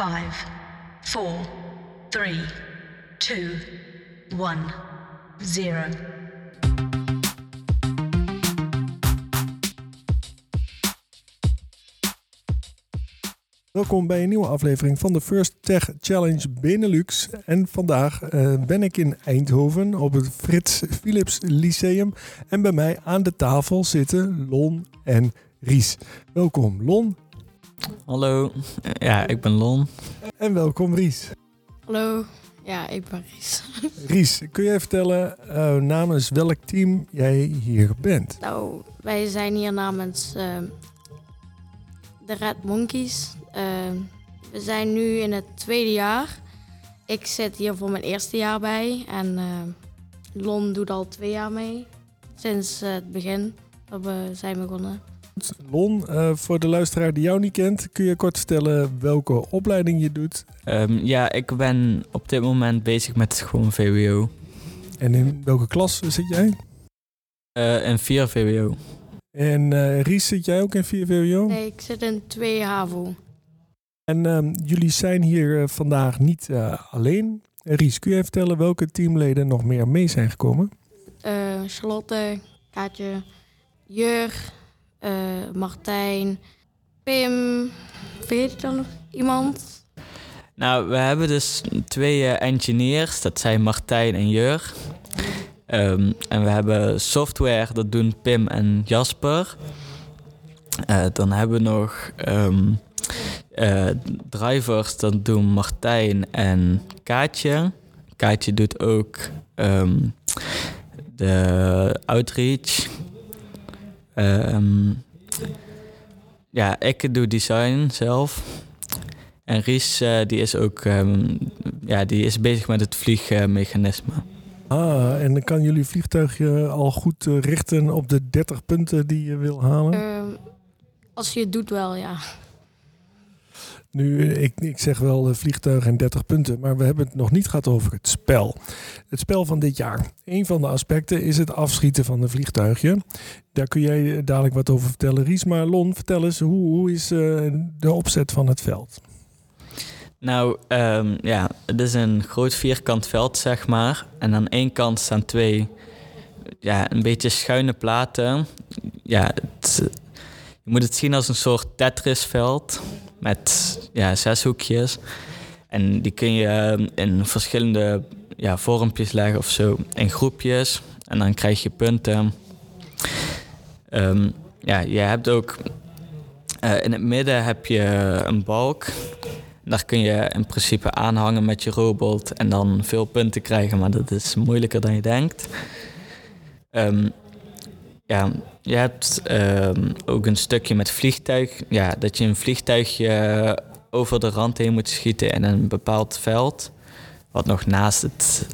Five, four, three, two, one, zero. Welkom bij een nieuwe aflevering van de First Tech Challenge Benelux. En vandaag eh, ben ik in Eindhoven op het Frits Philips Lyceum. En bij mij aan de tafel zitten Lon en Ries. Welkom Lon Hallo, ja, ik ben Lon. en welkom Ries. Hallo, ja, ik ben Ries. Ries, kun jij vertellen eh, namens welk team jij hier bent? Nou, wij zijn hier namens ehm, de Red Monkeys. Ehm, we zijn nu in het tweede jaar. Ik zit hier voor mijn eerste jaar bij en ehm, Lon doet al twee jaar mee. Sinds eh, het begin dat we zijn begonnen. Lon, eh, voor de luisteraar die jou niet kent, kun je kort vertellen welke opleiding je doet Ehm, ja, ik ben op dit moment bezig met gewoon VWO. en in welke klas zit jij? Eh en 4 VWO. En eh, Ries, zit jij ook in 4 VWO? Nee, ik zit in 2 HAVO. En ehm, jullie zijn hier vandaag niet eh, alleen. Ries, kun jij vertellen welke teamleden nog meer mee zijn gekomen? Eh, Charlotte, Kaatje, Jur, eh, Martijn, Pim. Vergeet ik dan nog iemand? Nou, we hebben dus twee eh, engineers, dat zijn Martijn en Jur. Ehm, en we hebben software, dat doen Pim en Jasper. Eh, dan hebben we nog ehm, eh, drivers, dat doen Martijn en Kaatje. Kaatje doet ook ehm, de outreach. Ehm, ja, ik doe design zelf. En Ries eh, die is ook ehm, ja, die is bezig met het vliegmechanisme. Ah, en dan kan jullie vliegtuigje al goed eh, richten op de 30 punten die je wil halen? Ehm, als je het doet wel, ja. Nu, ik, ik zeg wel eh, vliegtuig en 30 punten, maar we hebben het nog niet gehad over het spel. Het spel van dit jaar. Een van de aspecten is het afschieten van een vliegtuigje. Daar kun jij eh, dadelijk wat over vertellen, Ries. Maar Lon, vertel eens, hoe, hoe is eh, de opzet van het veld? Nou, ehm, ja, het is een groot vierkant veld, zeg maar. En aan één kant staan twee, ja, een beetje schuine platen. Ja, het, je moet het zien als een soort Tetris-veld met ja, zes hoekjes. En die kun je ehm, in verschillende ja, vormpjes leggen of zo, in groepjes. En dan krijg je punten. Ehm, ja, je hebt ook... eh, in het midden heb je een balk. Daar kun je in principe aanhangen met je robot en dan veel punten krijgen, maar dat is moeilijker dan je denkt. Ehm, ja, je hebt ehm, ook een stukje met vliegtuig. Ja, dat je een vliegtuigje over de rand heen moet schieten in een bepaald veld. Wat nog naast het,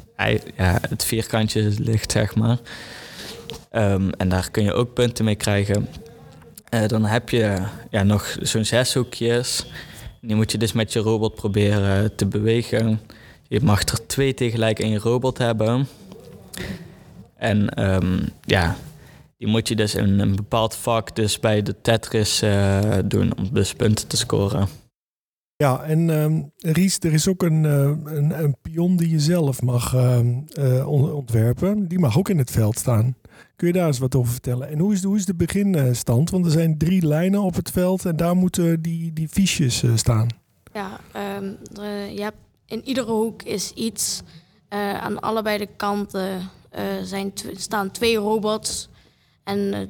ja, het vierkantje ligt, zeg maar. Ehm, en daar kun je ook punten mee krijgen. Eh, dan heb je ja, nog zo'n zes hoekjes. Die moet je dus met je robot proberen te bewegen. Je mag er twee tegelijk in je robot hebben. En ehm, ja, die moet je dus in een bepaald vak, dus bij de Tetris, eh, doen om dus punten te scoren. Ja, en ehm, Ries, er is ook een, eh, een, een pion die je zelf mag ehm, eh, on- ontwerpen. Die mag ook in het veld staan. Kun je daar eens wat over vertellen? En hoe is de, hoe is de beginstand? Want er zijn drie lijnen op het veld en daar moeten die, die fiches eh, staan. Ja, ehm, je hebt, in iedere hoek is iets. Eh, aan allebei de kanten eh, zijn staan twee robots. En eh,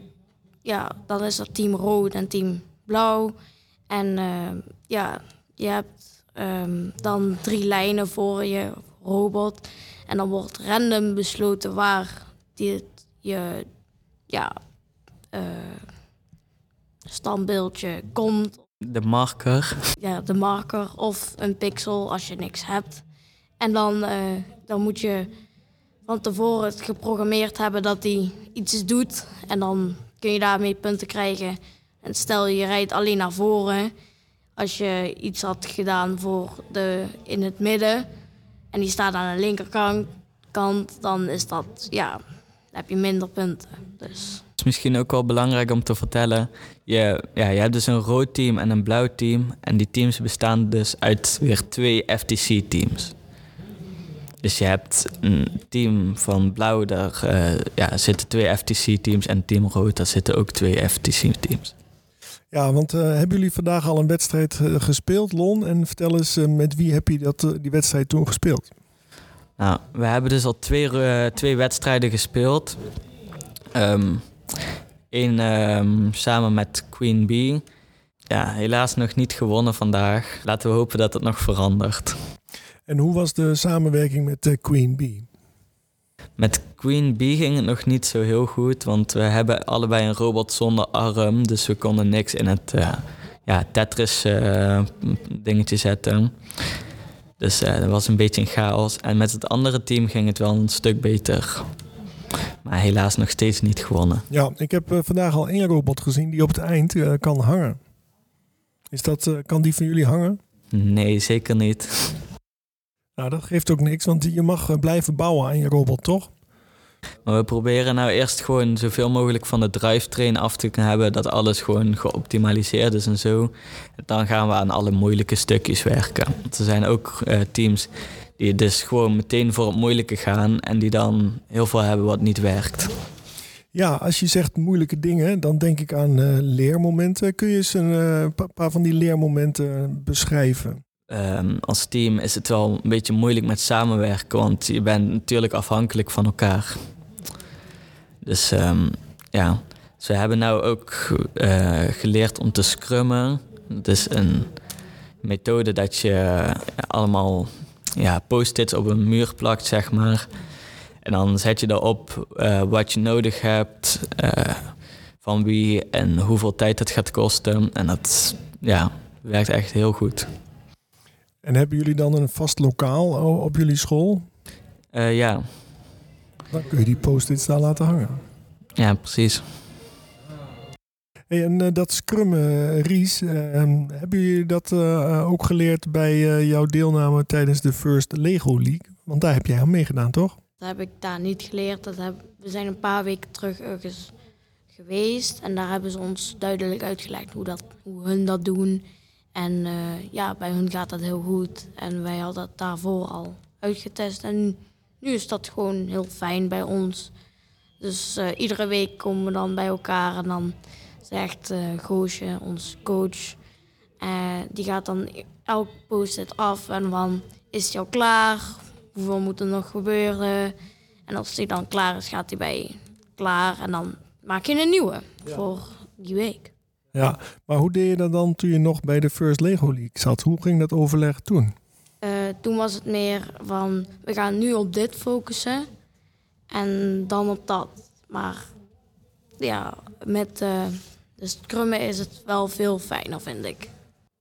ja, dan is er team rood en team blauw. En eh, ja, je hebt ehm, dan drie lijnen voor je robot. En dan wordt random besloten waar die het, je ja, eh, standbeeldje komt De marker. ja, de marker of een pixel als je niks hebt. En dan, dan moet je van tevoren het geprogrammeerd hebben dat hij iets doet. En dan kun je daarmee punten krijgen. En stel je rijdt alleen naar voren. Als je iets had gedaan voor de in het midden en die staat aan de linkerkant, kant, dan is dat, ja, heb je minder punten. Dus misschien ook wel belangrijk om te vertellen. Je, ja, je hebt dus een rood team en een blauw team. En die teams bestaan dus uit weer twee FTC-teams. Dus je hebt een team van blauw, daar uh, ja, zitten twee FTC-teams. En team rood, daar zitten ook twee FTC-teams. Ja, want uh, hebben jullie vandaag al een wedstrijd uh, gespeeld, Lon? En vertel eens, met wie heb je dat, die wedstrijd toen gespeeld? Nou, we hebben dus al twee, twee wedstrijden gespeeld. Um, Eén um, samen met Queen Bee. Ja, helaas nog niet gewonnen vandaag. Laten we hopen dat het nog verandert. En hoe was de samenwerking met uh, Queen Bee? Met Queen Bee ging het nog niet zo heel goed, want we hebben allebei een robot zonder arm, dus we konden niks in het uh, ja, Tetris uh, dingetje zetten. Dus dat was een beetje een chaos. En met het andere team ging het wel een stuk beter. Maar helaas nog steeds niet gewonnen. Ja, ik heb uh, vandaag al één robot gezien die op het eind uh, kan hangen. Is dat, uh, kan die van jullie hangen? Nee, zeker niet. Nou, dat geeft ook niks, want je mag blijven bouwen aan je robot, toch? Maar we proberen nou eerst gewoon zoveel mogelijk van de drivetrain af te hebben, dat alles gewoon geoptimaliseerd is en zo. En dan gaan we aan alle moeilijke stukjes werken. Want er zijn ook teams die dus gewoon meteen voor het moeilijke gaan en die dan heel veel hebben wat niet werkt. Ja, als je zegt moeilijke dingen, dan denk ik aan uh, leermomenten. Kun je eens een uh, paar van die leermomenten beschrijven? Um, als team is het wel een beetje moeilijk met samenwerken, want je bent natuurlijk afhankelijk van elkaar. Dus um, ja, we hebben nou ook uh, geleerd om te scrummen. Het is een methode dat je allemaal ja, post-its op een muur plakt, zeg maar. En dan zet je erop uh, wat je nodig hebt, uh, van wie en hoeveel tijd het gaat kosten. En dat ja, werkt echt heel goed. En hebben jullie dan een vast lokaal op jullie school? Uh, ja. Dan kun je die post-its daar laten hangen. Ja, precies. Hey, en uh, dat Scrum, uh, Ries, uh, hebben jullie dat ook geleerd bij jouw deelname tijdens de First Lego League? Want daar heb jij aan meegedaan, toch? Dat heb ik daar niet geleerd. Dat heb, we zijn een paar weken terug ergens geweest en daar hebben ze ons duidelijk uitgelegd hoe, dat, hoe hun dat doen. En ja, bij hun gaat dat heel goed. En wij hadden dat daarvoor al uitgetest. En nu is dat gewoon heel fijn bij ons. Dus iedere week komen we dan bij elkaar en dan zegt uh, Goosje, ons coach. Die gaat dan elk post-it af en dan is hij al klaar? Hoeveel moet er nog gebeuren? En als hij dan klaar is, gaat hij bij klaar en dan maak je een nieuwe ja. voor die week. Ja, maar hoe deed je dat dan toen je nog bij de First Lego League zat? Hoe ging dat overleg toen? Uh, toen was het meer van, we gaan nu op dit focussen en dan op dat. Maar ja, met uh, dus krummen is het wel veel fijner, vind ik.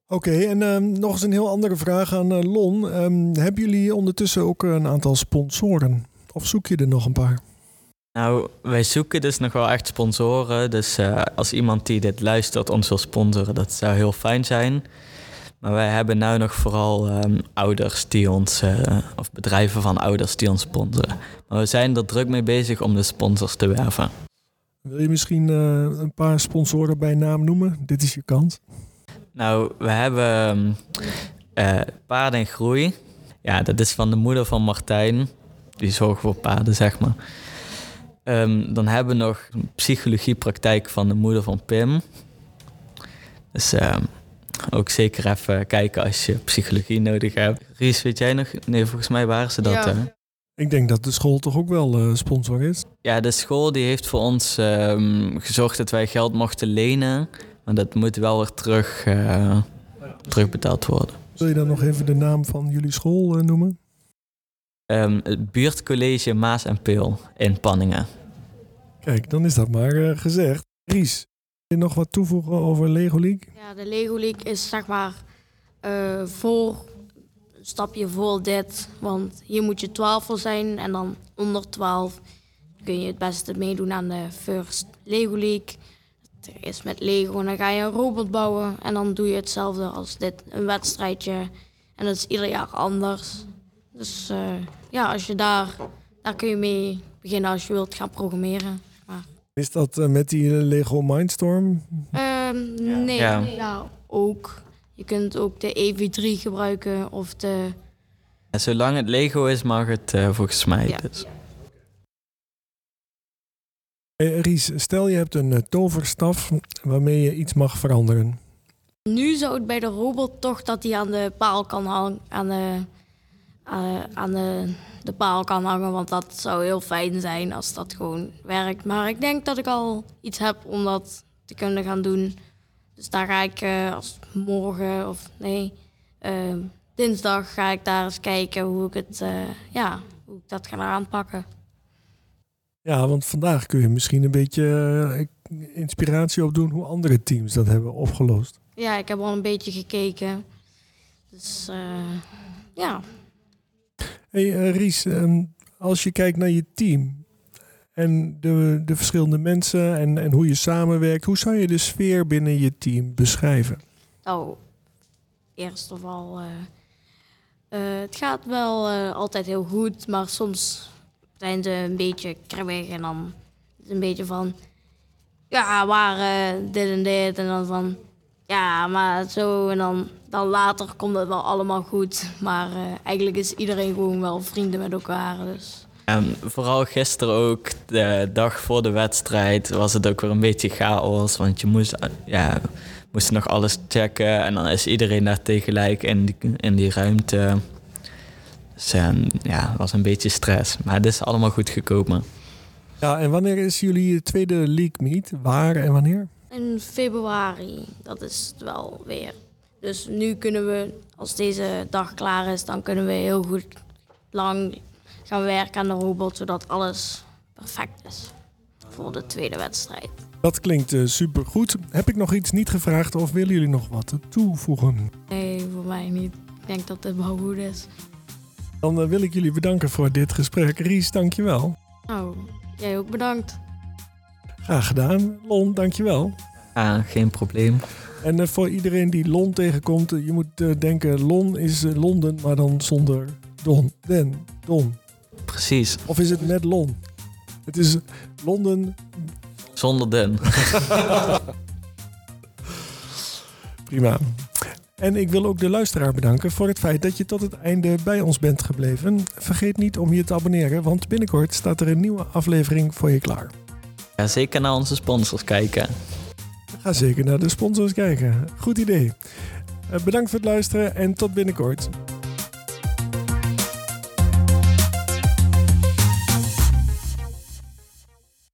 Oké, okay, en um, nog eens een heel andere vraag aan uh, Lon. Um, hebben jullie ondertussen ook een aantal sponsoren? Of zoek je er nog een paar? Nou, wij zoeken dus nog wel echt sponsoren. Dus uh, als iemand die dit luistert ons wil sponsoren, dat zou heel fijn zijn. Maar wij hebben nu nog vooral um, ouders die ons, uh, of bedrijven van ouders die ons sponsoren. Maar we zijn er druk mee bezig om de sponsors te werven. Wil je misschien uh, een paar sponsoren bij naam noemen? Dit is je kans. Nou, we hebben uh, Paarden en Groei. Ja, dat is van de moeder van Martijn. Die zorgt voor paarden, zeg maar. Um, dan hebben we nog psychologiepraktijk van de moeder van Pim. Dus uh, ook zeker even kijken als je psychologie nodig hebt. Ries, weet jij nog? Nee, volgens mij waren ze dat. Ja. Hè? Ik denk dat de school toch ook wel uh, sponsor is. Ja, de school die heeft voor ons um, gezorgd dat wij geld mochten lenen. Maar dat moet wel weer terug, uh, terugbetaald worden. Wil je dan nog even de naam van jullie school uh, noemen? Um, het buurtcollege Maas en Peel in Panningen. Kijk, dan is dat maar gezegd. Ries, wil je nog wat toevoegen over Lego League? Ja, de Lego League is zeg maar voor stapje voor dit. Want hier moet je 12 voor zijn en dan onder 12 kun je het beste meedoen aan de First Lego League. Het is met Lego en dan ga je een robot bouwen en dan doe je hetzelfde als dit, een wedstrijdje. En dat is ieder jaar anders. Dus uh, ja, als je daar, daar kun je mee beginnen als je wilt gaan programmeren. Maar. Is dat eh, met die Lego Mindstorm? Ehm, nee, Ja. ja. ook. Je kunt ook de EV3 gebruiken of de... En zolang het Lego is, mag het eh, volgens mij. Ja. Dus. Eh, Ries, stel je hebt een eh, toverstaf waarmee je iets mag veranderen. Nu zou het bij de robot toch dat hij aan de paal kan hangen. Aan de, eh, aan de, de paal kan hangen. Want dat zou heel fijn zijn als dat gewoon werkt. Maar ik denk dat ik al iets heb om dat te kunnen gaan doen. Dus daar ga ik eh, als morgen of nee, eh, dinsdag ga ik daar eens kijken hoe ik het, eh, ja, hoe ik dat ga aanpakken. Ja, want vandaag kun je misschien een beetje inspiratie opdoen hoe andere teams dat hebben opgelost. Ja, ik heb al een beetje gekeken. Dus ja, Hey eh, Ries, ehm, als je kijkt naar je team en de, de verschillende mensen en, en hoe je samenwerkt, hoe zou je de sfeer binnen je team beschrijven? Nou, eerst of al, eh, eh, het gaat wel altijd heel goed, maar soms zijn ze een beetje kribbig en dan is het een beetje van, ja, waar dit en dit en dan van, ja, maar zo en dan, dan later komt het wel allemaal goed. Maar eh, eigenlijk is iedereen gewoon wel vrienden met elkaar, dus En vooral gisteren ook, de dag voor de wedstrijd, was het ook weer een beetje chaos. Want je moest, eh, ja, moest nog alles checken en dan is iedereen daar tegelijk in die, in die ruimte. Dus ehm, ja, het was een beetje stress. Maar het is allemaal goed gekomen. Ja, en wanneer is jullie tweede league meet? Waar en wanneer? In februari, dat is het wel weer. Dus nu kunnen we, als deze dag klaar is, dan kunnen we heel goed lang gaan werken aan de robot, zodat alles perfect is voor de tweede wedstrijd. Dat klinkt super supergoed. Heb ik nog iets niet gevraagd of willen jullie nog wat toevoegen? Nee, voor mij niet. Ik denk dat het wel goed is. Dan eh, wil ik jullie bedanken voor dit gesprek. Ries, dankjewel. Nou, jij ook bedankt. Graag gedaan. Lon, dankjewel. Ah, geen probleem. En eh, voor iedereen die Lon tegenkomt, eh, je moet eh, denken, Lon is Londen, maar dan zonder Don. Den, Don. Precies, Of is het met Lon? Het is Londen. zonder den. Prima. En ik wil ook de luisteraar bedanken voor het feit dat je tot het einde bij ons bent gebleven. Vergeet niet om je te abonneren, want binnenkort staat er een nieuwe aflevering voor je klaar. Ja, zeker naar onze sponsors kijken. Ga zeker naar de sponsors kijken. Goed idee. Eh, Bedankt voor het luisteren en tot binnenkort.